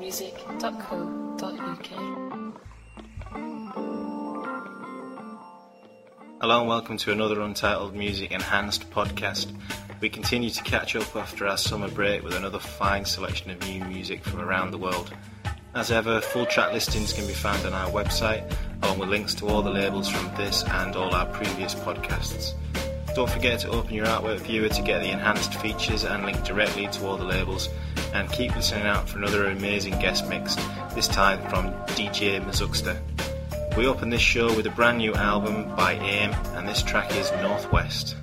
untitledmusic.co.uk. Hello and welcome to another Untitled Music Enhanced podcast. We continue to catch up after our summer break with another fine selection of new music from around the world. As ever, full track listings can be found on our website, along with links to all the labels from this and all our previous podcasts. Don't forget to open your artwork viewer to get the enhanced features and link directly to all the labels. And keep listening out for another amazing guest mix, this time from DJ Mazukster. We open this show with a brand new album by AIM, and this track is Northwest.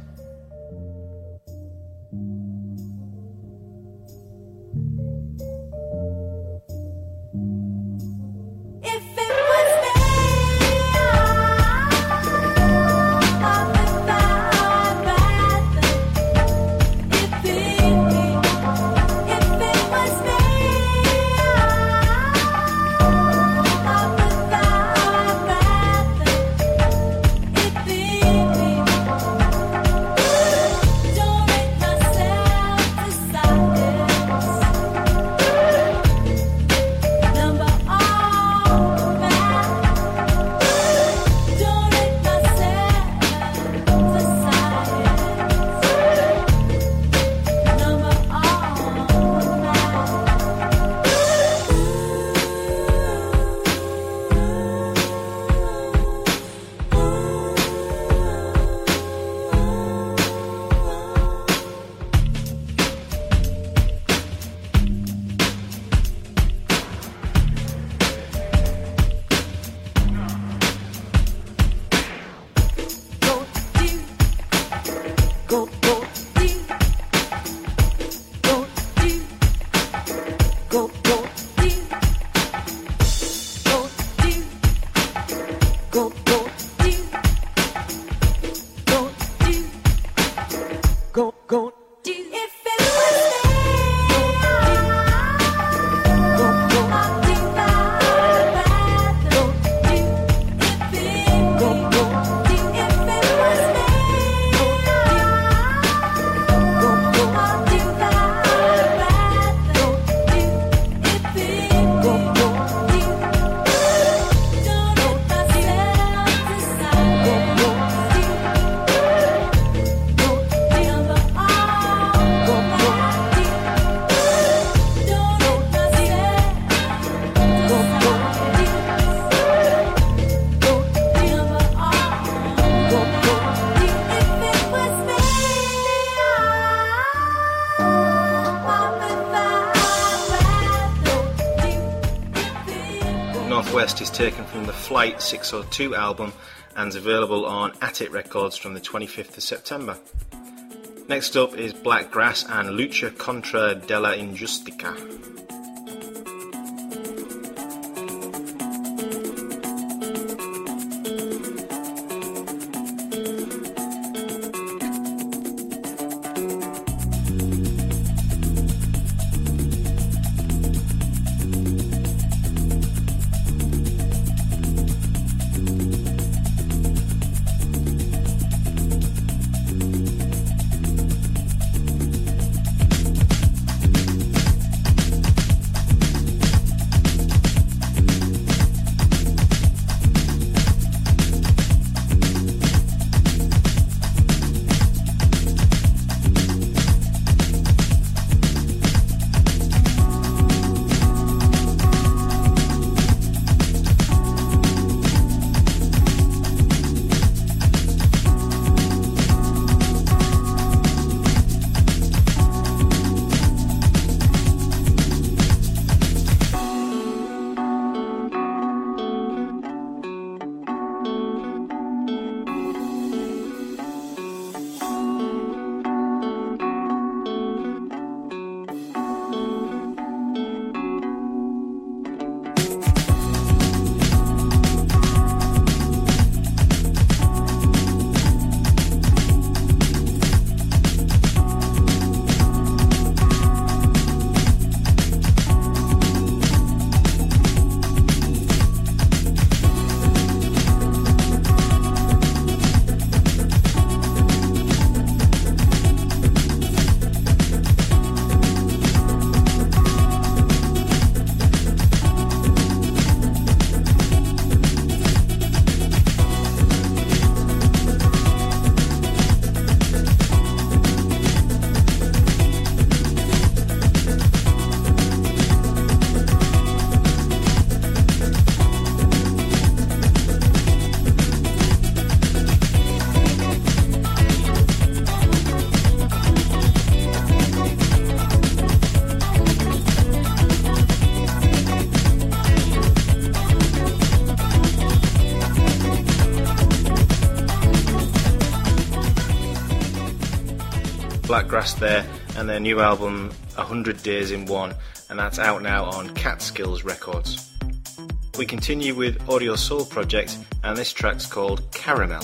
Go go is taken from the Flight 602 album and is available on At It Records from the 25th of September. Next up is Black Grass and Lucha Contra della Injustica. There, and their new album, 100 Days in One, and that's out now on Catskills Records. We continue with Audio Soul Project, and this track's called Caramel.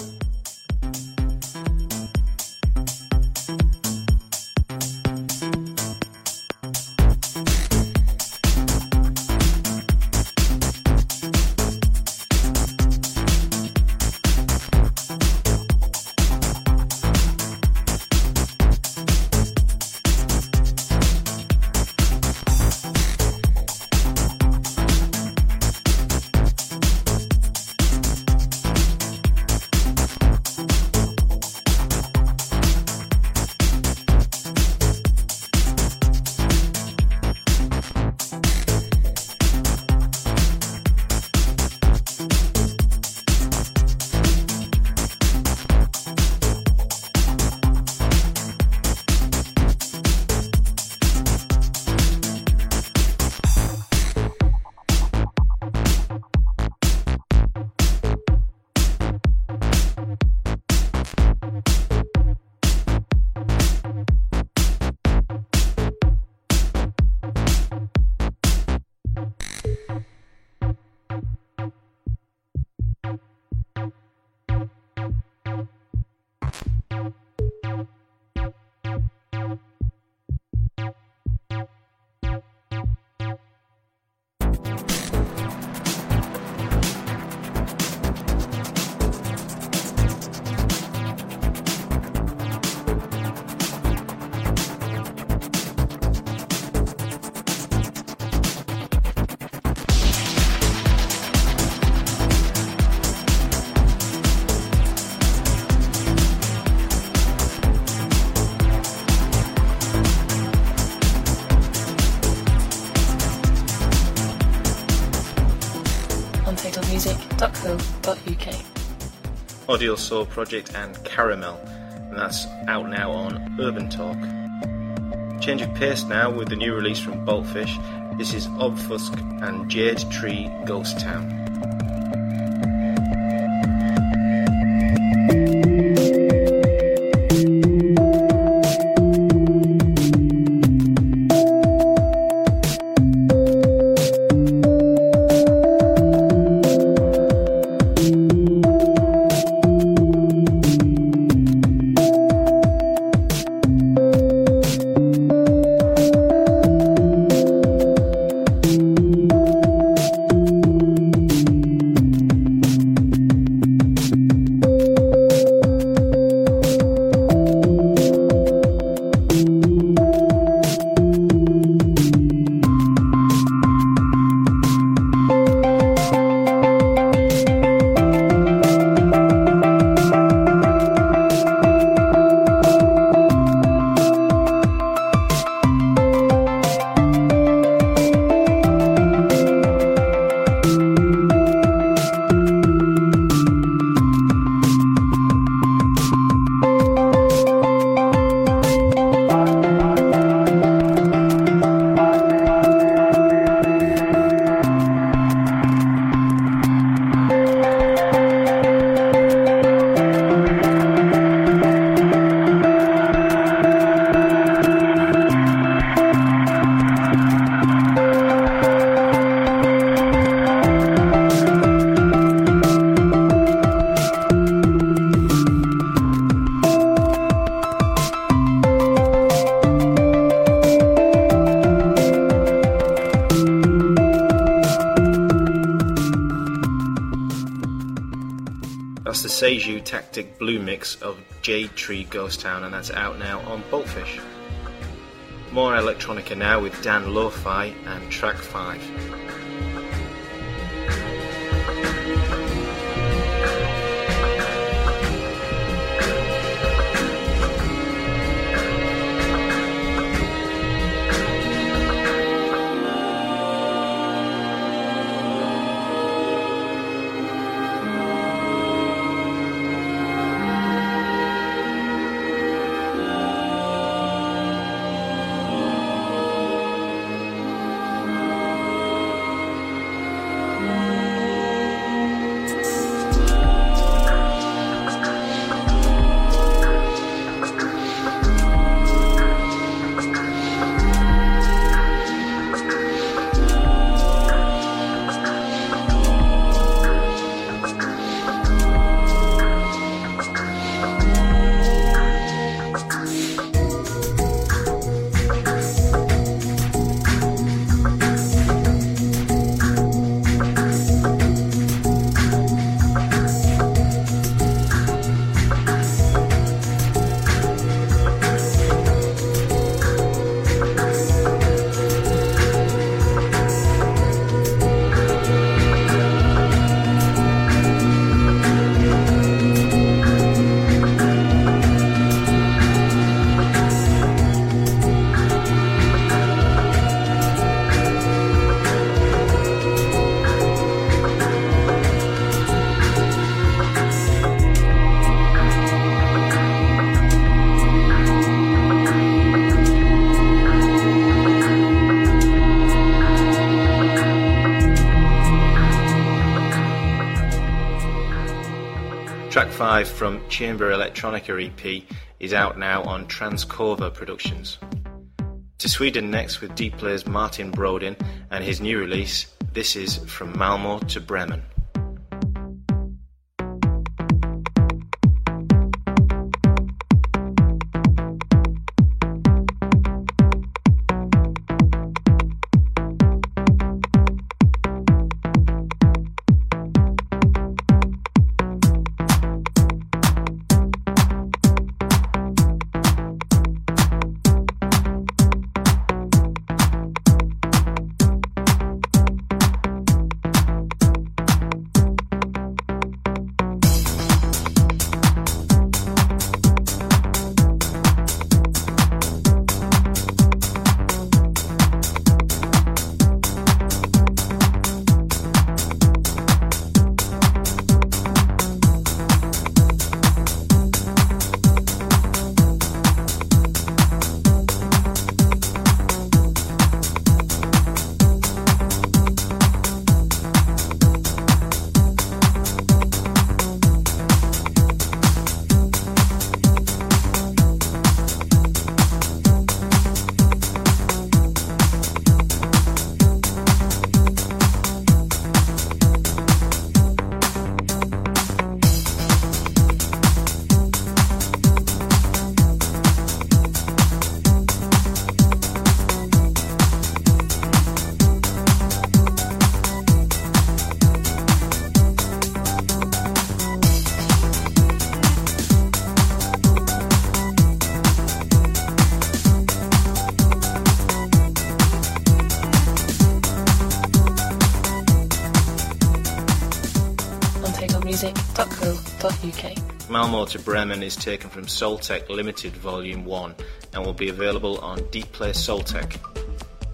untitledmusic.co.uk. Audio Soul Project and Caramel, and that's out now on Urban Talk. Change of pace now with the new release from Boltfish. This is Obfusc and Jade Tree Ghost Town. That's the Seiju Tactic Blue mix of Jade Tree Ghost Town, and that's out now on Boltfish. More electronica now with Dan Lo-Fi and track 5. Track 5 from Chamber Electronica EP is out now on Transcorva Productions. To Sweden next with Deep Martin Brodin and his new release, this is From Malmo to Bremen. untitledmusic.co.uk. Malmo to Bremen is taken from Soltec Limited Volume 1 and will be available on Deep Play Soltec.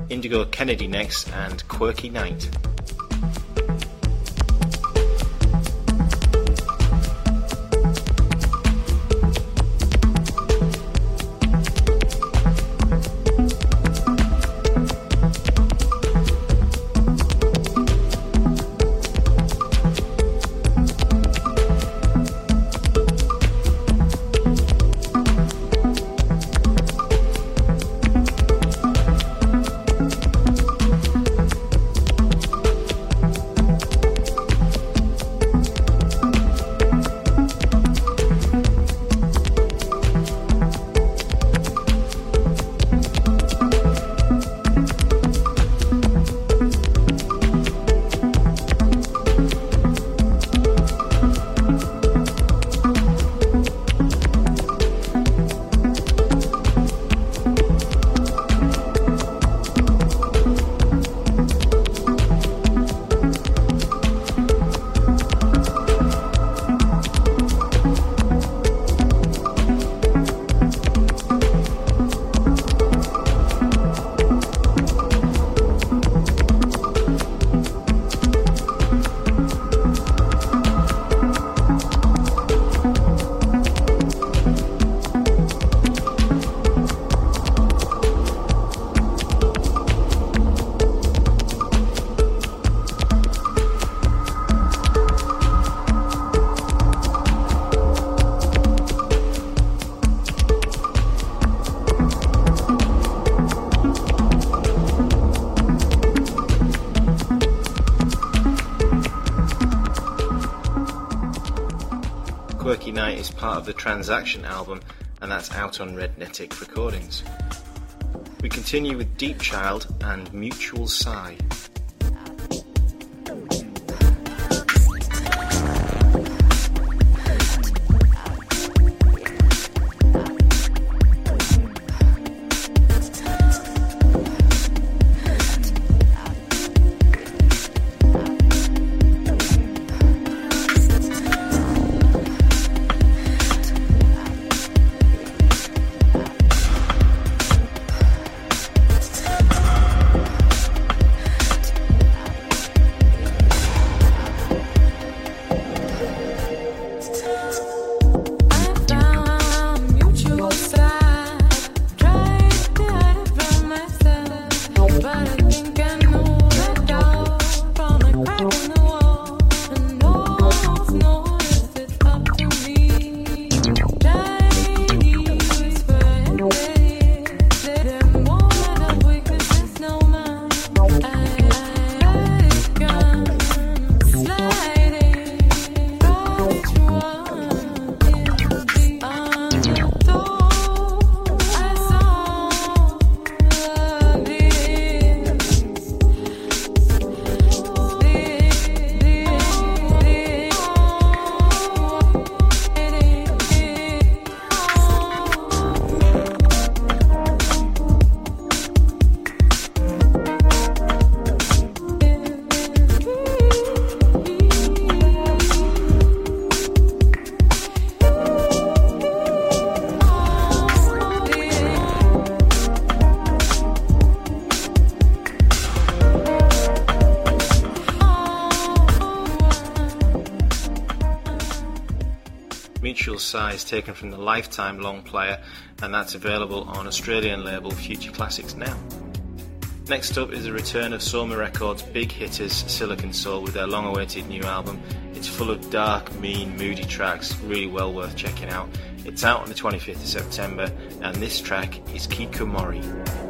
Indigo Kennedy next and Quirky Night. Is part of the Transaction album, and that's out on Rednetic Recordings. We continue with Deep Child and Mutual Sigh. Size taken from the Lifetime long player, and that's available on Australian label Future Classics now. Next up is the return of Soma Records' big hitters Silicon Soul with their long awaited new album. It's full of dark, mean, moody tracks, really well worth checking out. It's out on the 25th of September, and this track is Kikomori.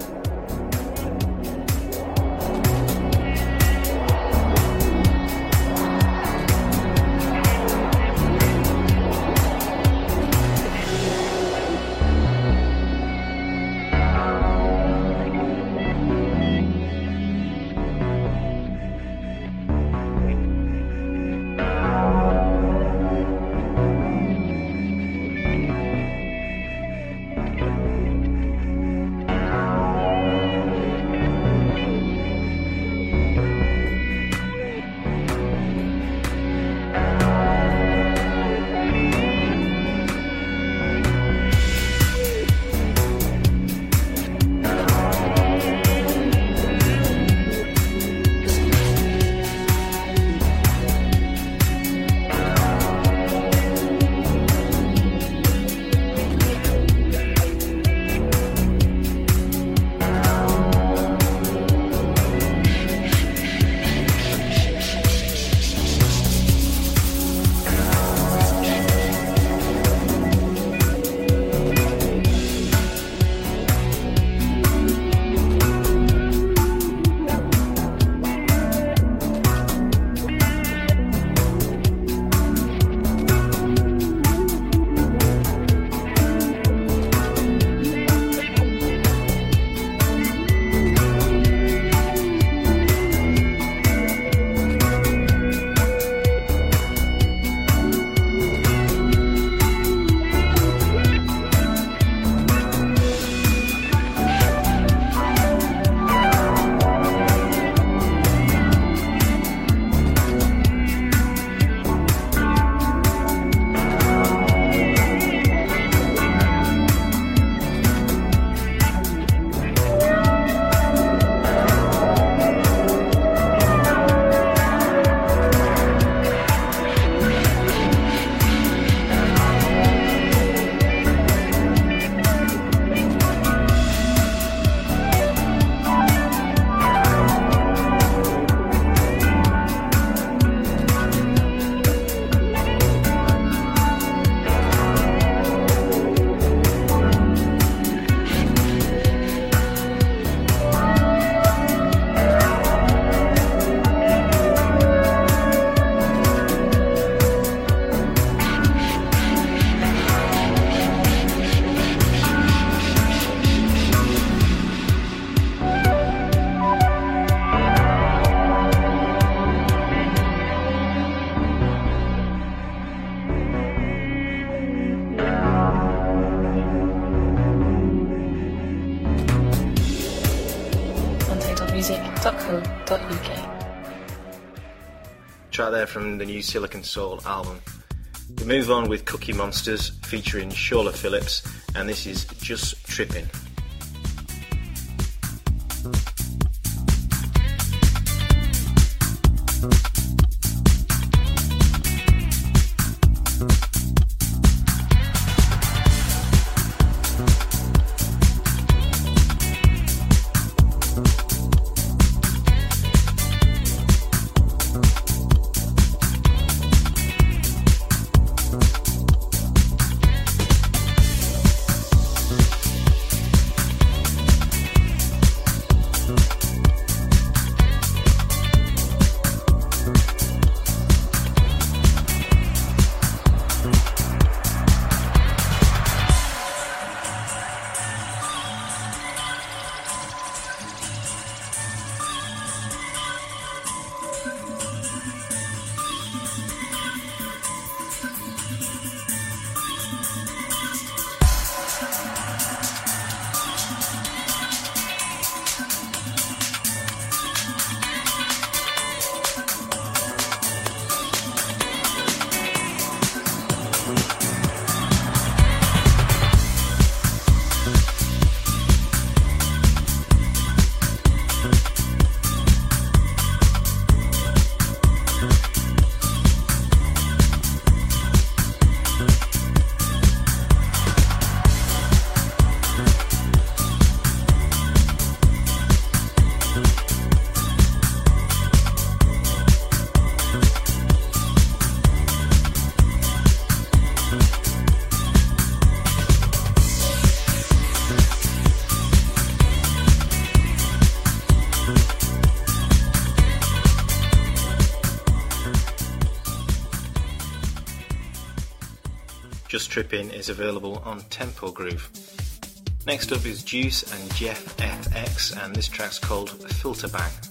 The new Silicon Soul album. We move on with Cookie Monsters featuring Shola Phillips, and this is Just Trippin'. Trippin is available on Tempo Groove. Next up is Juice and Jeff FX, and this track's called Filter Bang.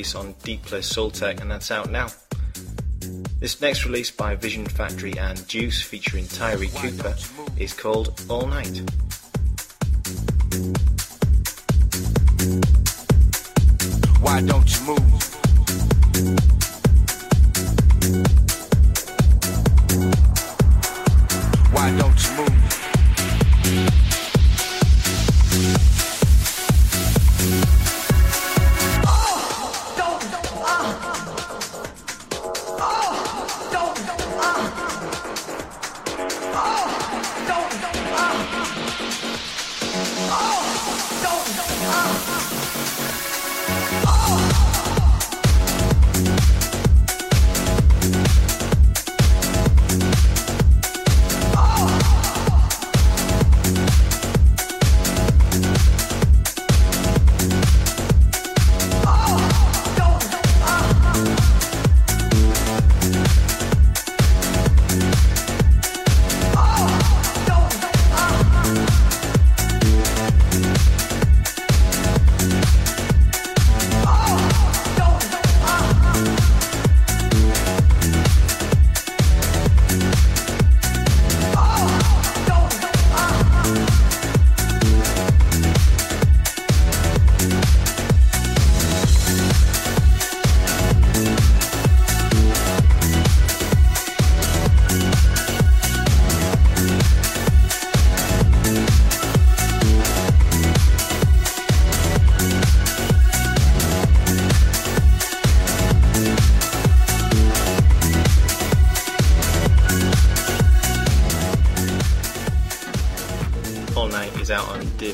Release on Deep Play Soultech, and that's out now. This next release by Vision Factory and Juice, featuring Tyree Cooper, is called All Night.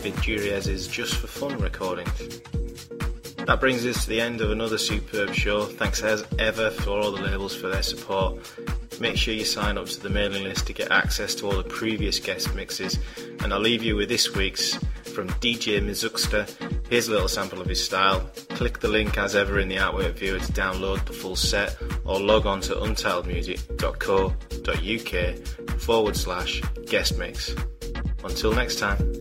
David Duriez's Just for Fun recording. That brings us to the end of another superb show. Thanks as ever for all the labels for their support. Make sure you sign up to the mailing list to get access to all the previous guest mixes. And I'll leave you with this week's from DJ Mizuxter. Here's a little sample of his style. Click the link as ever in the artwork viewer to download the full set or log on to untitledmusic.co.uk forward slash guest mix. Until next time.